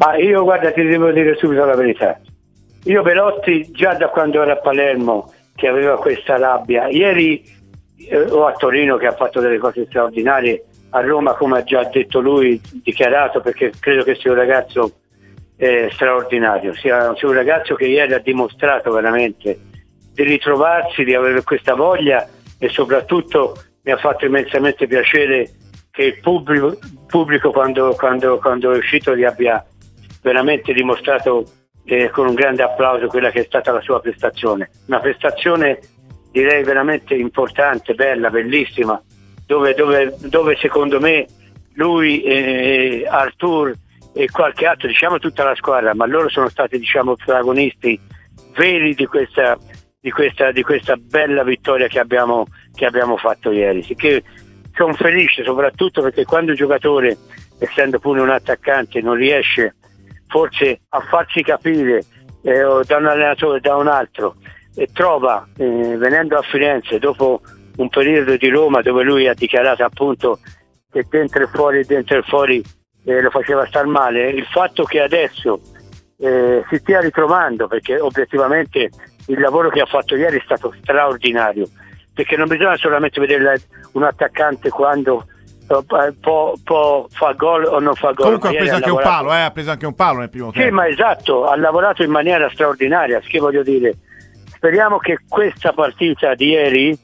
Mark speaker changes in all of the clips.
Speaker 1: Ma io guarda ti devo dire subito la verità. Io Belotti già da quando era a Palermo che aveva questa rabbia, ieri eh, o a Torino che ha fatto delle cose straordinarie, a Roma come ha già detto lui, dichiarato perché credo che sia un ragazzo eh, straordinario, sia, sia un ragazzo che ieri ha dimostrato veramente di ritrovarsi, di avere questa voglia e soprattutto mi ha fatto immensamente piacere che il pubblico, pubblico quando, quando, quando, è uscito gli abbia veramente dimostrato eh, con un grande applauso quella che è stata la sua prestazione. Una prestazione direi veramente importante, bella, bellissima, dove, dove, dove secondo me lui, eh, Artur e qualche altro, diciamo tutta la squadra, ma loro sono stati diciamo protagonisti veri di questa, di questa, di questa bella vittoria che abbiamo, che abbiamo fatto ieri. Sicché sono felice soprattutto perché quando il giocatore, essendo pure un attaccante, non riesce forse a farsi capire eh, da un allenatore o da un altro. E trova, eh, venendo a Firenze dopo un periodo di Roma dove lui ha dichiarato appunto che dentro e fuori, dentro e fuori eh, lo faceva star male, il fatto che adesso eh, si stia ritrovando, perché obiettivamente il lavoro che ha fatto ieri è stato straordinario, perché non bisogna solamente vedere un attaccante quando può, può fa gol o non fa gol.
Speaker 2: Comunque ha preso anche lavorato... un palo, eh? ha preso anche un palo nel primo tempo.
Speaker 1: Sì, ma esatto, ha lavorato in maniera straordinaria, che voglio dire. Speriamo che questa partita di ieri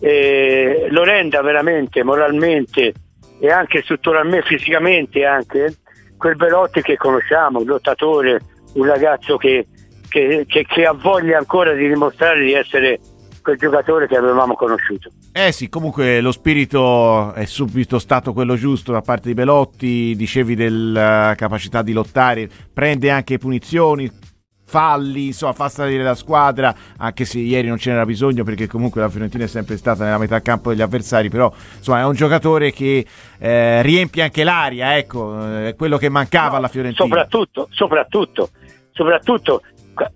Speaker 1: eh, lo renda veramente moralmente e anche strutturalmente, fisicamente anche, quel Belotti che conosciamo, un lottatore, un ragazzo che, che, che, che ha voglia ancora di dimostrare di essere quel giocatore che avevamo conosciuto.
Speaker 2: Eh sì, comunque lo spirito è subito stato quello giusto da parte di Belotti, dicevi della capacità di lottare, prende anche punizioni, falli, insomma fa salire la squadra, anche se ieri non ce n'era bisogno perché comunque la Fiorentina è sempre stata nella metà campo degli avversari, però insomma è un giocatore che eh, riempie anche l'aria, ecco, è quello che mancava no, alla Fiorentina.
Speaker 1: Soprattutto, soprattutto, soprattutto,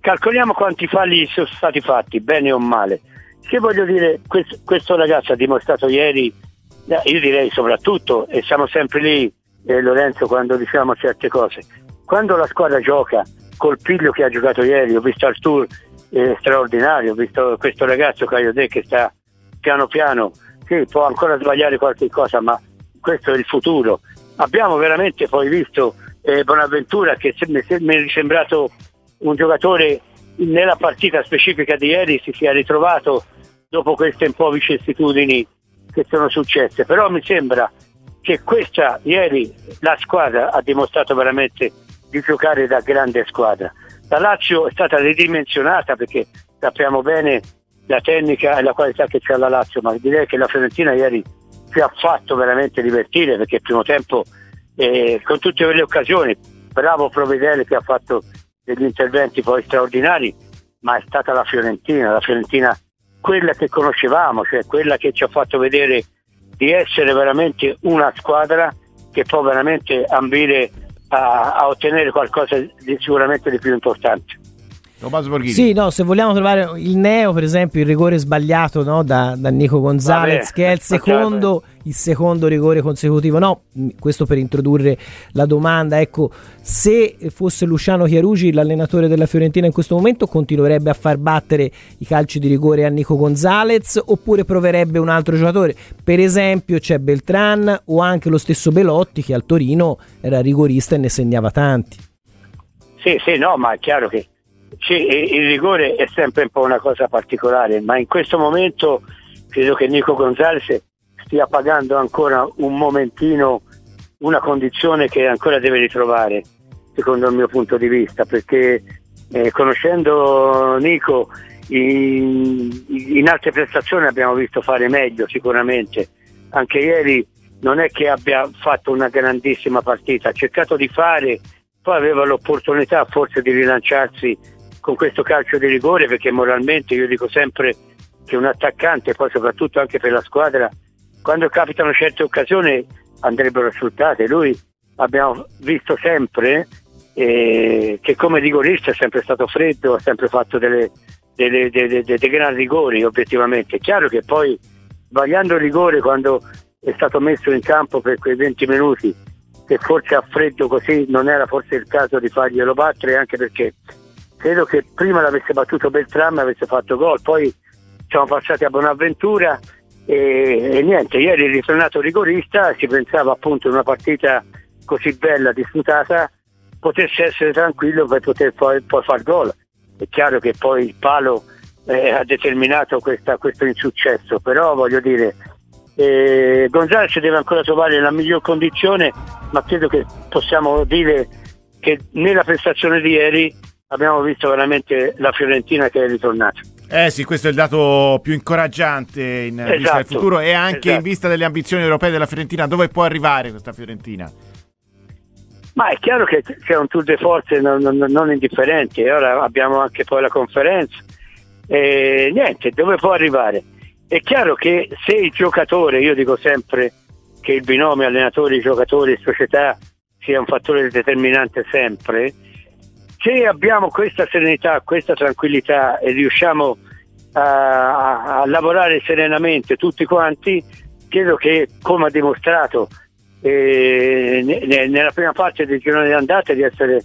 Speaker 1: calcoliamo quanti falli sono stati fatti, bene o male. Che voglio dire, questo, questo ragazzo ha dimostrato ieri, eh, io direi soprattutto, e siamo sempre lì, eh, Lorenzo, quando diciamo certe cose, quando la squadra gioca col piglio che ha giocato ieri, ho visto Artur eh, straordinario, ho visto questo ragazzo Caio che sta piano piano, sì, può ancora sbagliare qualche cosa, ma questo è il futuro. Abbiamo veramente poi visto eh, Bonaventura che mi è sembrato un giocatore nella partita specifica di ieri si sia ritrovato dopo queste un po' vicissitudini che sono successe, però mi sembra che questa ieri la squadra ha dimostrato veramente di giocare da grande squadra. La Lazio è stata ridimensionata perché sappiamo bene la tecnica e la qualità che c'è la Lazio, ma direi che la Fiorentina ieri ci ha fatto veramente divertire perché il primo tempo eh, con tutte le occasioni, bravo Provedele che ha fatto degli interventi poi straordinari, ma è stata la Fiorentina, la Fiorentina quella che conoscevamo, cioè quella che ci ha fatto vedere di essere veramente una squadra che può veramente ambire a, a ottenere qualcosa di sicuramente di più importante.
Speaker 3: Tommaso Borghini. Sì, no, se vogliamo trovare il neo, per esempio, il rigore sbagliato no, da, da, Nico Gonzalez, Vabbè, che è il secondo, il secondo, rigore consecutivo. No, questo per introdurre la domanda. Ecco, se fosse Luciano Chiarugi l'allenatore della Fiorentina in questo momento, continuerebbe a far battere i calci di rigore a Nico Gonzalez oppure proverebbe un altro giocatore? Per esempio, c'è Beltran o anche lo stesso Belotti che al Torino era rigorista e ne segnava tanti.
Speaker 1: Sì, sì, no, ma è chiaro che sì, il rigore è sempre un po' una cosa particolare, ma in questo momento credo che Nico Gonzalez stia pagando ancora un momentino una condizione che ancora deve ritrovare, secondo il mio punto di vista, perché eh, conoscendo Nico in, in altre prestazioni abbiamo visto fare meglio sicuramente. Anche ieri non è che abbia fatto una grandissima partita, ha cercato di fare, poi aveva l'opportunità forse di rilanciarsi con questo calcio di rigore perché moralmente io dico sempre che un attaccante, poi soprattutto anche per la squadra, quando capitano certe occasioni andrebbero sfruttate. Lui abbiamo visto sempre eh, che come rigorista è sempre stato freddo, ha sempre fatto delle, delle, delle, dei grandi rigori obiettivamente. È chiaro che poi sbagliando il rigore quando è stato messo in campo per quei 20 minuti che forse a freddo così non era forse il caso di farglielo battere anche perché credo che prima l'avesse battuto Beltram e avesse fatto gol, poi siamo passati a Bonaventura e, e niente, ieri è ritornato rigorista, si pensava appunto in una partita così bella, disputata, potesse essere tranquillo per poter poi, poi far gol. È chiaro che poi il palo eh, ha determinato questa, questo insuccesso, però voglio dire, eh, Gonzalez deve ancora trovare la miglior condizione, ma credo che possiamo dire che nella prestazione di ieri abbiamo visto veramente la Fiorentina che è ritornata.
Speaker 2: Eh sì, questo è il dato più incoraggiante in esatto, vista del futuro e anche esatto. in vista delle ambizioni europee della Fiorentina. Dove può arrivare questa Fiorentina?
Speaker 1: Ma è chiaro che c'è un tour de force non, non, non indifferente, ora abbiamo anche poi la conferenza. E niente, dove può arrivare? È chiaro che se il giocatore, io dico sempre che il binomio allenatori-giocatori-società sia un fattore determinante sempre, se abbiamo questa serenità, questa tranquillità e riusciamo a, a lavorare serenamente tutti quanti, credo che come ha dimostrato eh, ne, nella prima parte del girone di andata di essere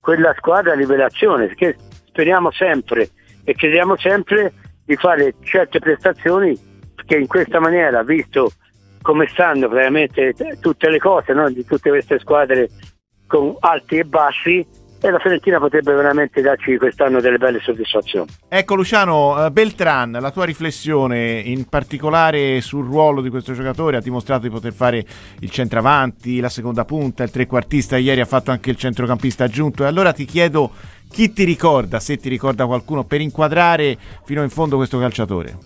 Speaker 1: quella squadra a rivelazione, che speriamo sempre e crediamo sempre di fare certe prestazioni che in questa maniera, visto come stanno veramente tutte le cose no? di tutte queste squadre con alti e bassi, e la Fiorentina potrebbe veramente darci quest'anno delle belle soddisfazioni.
Speaker 2: Ecco Luciano, eh, Beltran, la tua riflessione in particolare sul ruolo di questo giocatore, ha dimostrato di poter fare il centravanti, la seconda punta, il trequartista, ieri ha fatto anche il centrocampista aggiunto e allora ti chiedo chi ti ricorda, se ti ricorda qualcuno, per inquadrare fino in fondo questo calciatore.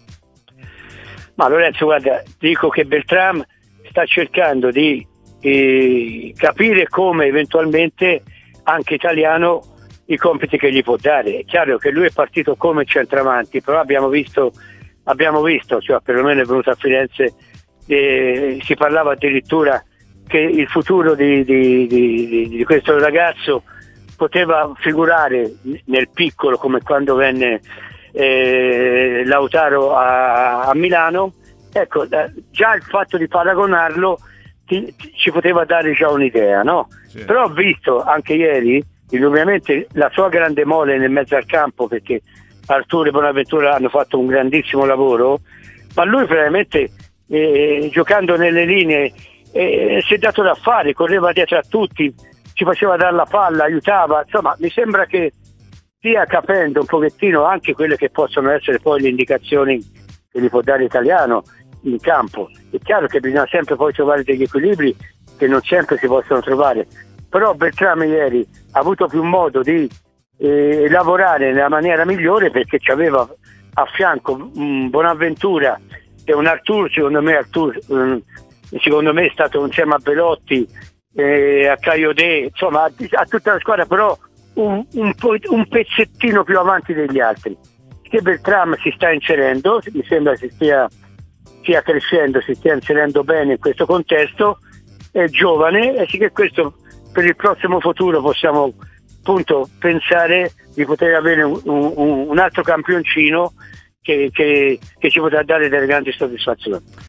Speaker 1: Ma Lorenzo, guarda, dico che Beltram sta cercando di eh, capire come eventualmente anche italiano i compiti che gli può dare. È chiaro che lui è partito come centravanti, però abbiamo visto, abbiamo visto cioè perlomeno è venuto a Firenze, eh, si parlava addirittura che il futuro di, di, di, di, questo ragazzo poteva figurare nel piccolo come quando venne eh, Lautaro a, a Milano. Ecco, già il fatto di paragonarlo ti, ci poteva dare già un'idea, no? Sì. Però ho visto anche ieri, indubbiamente, la sua grande mole nel mezzo al campo, perché Arturo e Bonaventura hanno fatto un grandissimo lavoro, ma lui veramente eh, giocando nelle linee eh, si è dato da fare, correva dietro a tutti, ci faceva dare la palla, aiutava, insomma mi sembra che stia capendo un pochettino anche quelle che possono essere poi le indicazioni che gli può dare Italiano in campo. È chiaro che bisogna sempre poi trovare degli equilibri che non sempre si possono trovare, però Beltrame ieri ha avuto più modo di eh, lavorare nella maniera migliore perché aveva a fianco un Bonaventura e un Artur, secondo me Artur, um, secondo me è stato insieme a Belotti, eh, a Caiode, insomma a, a, tutta la squadra, però un, un, un, pezzettino più avanti degli altri. Che Beltram si sta inserendo, mi sembra si stia stia crescendo, si stia inserendo bene in questo contesto, è giovane e sì che questo per il prossimo futuro possiamo appunto pensare di poter avere un, un, un altro campioncino che, che, che, ci potrà dare delle grandi soddisfazioni.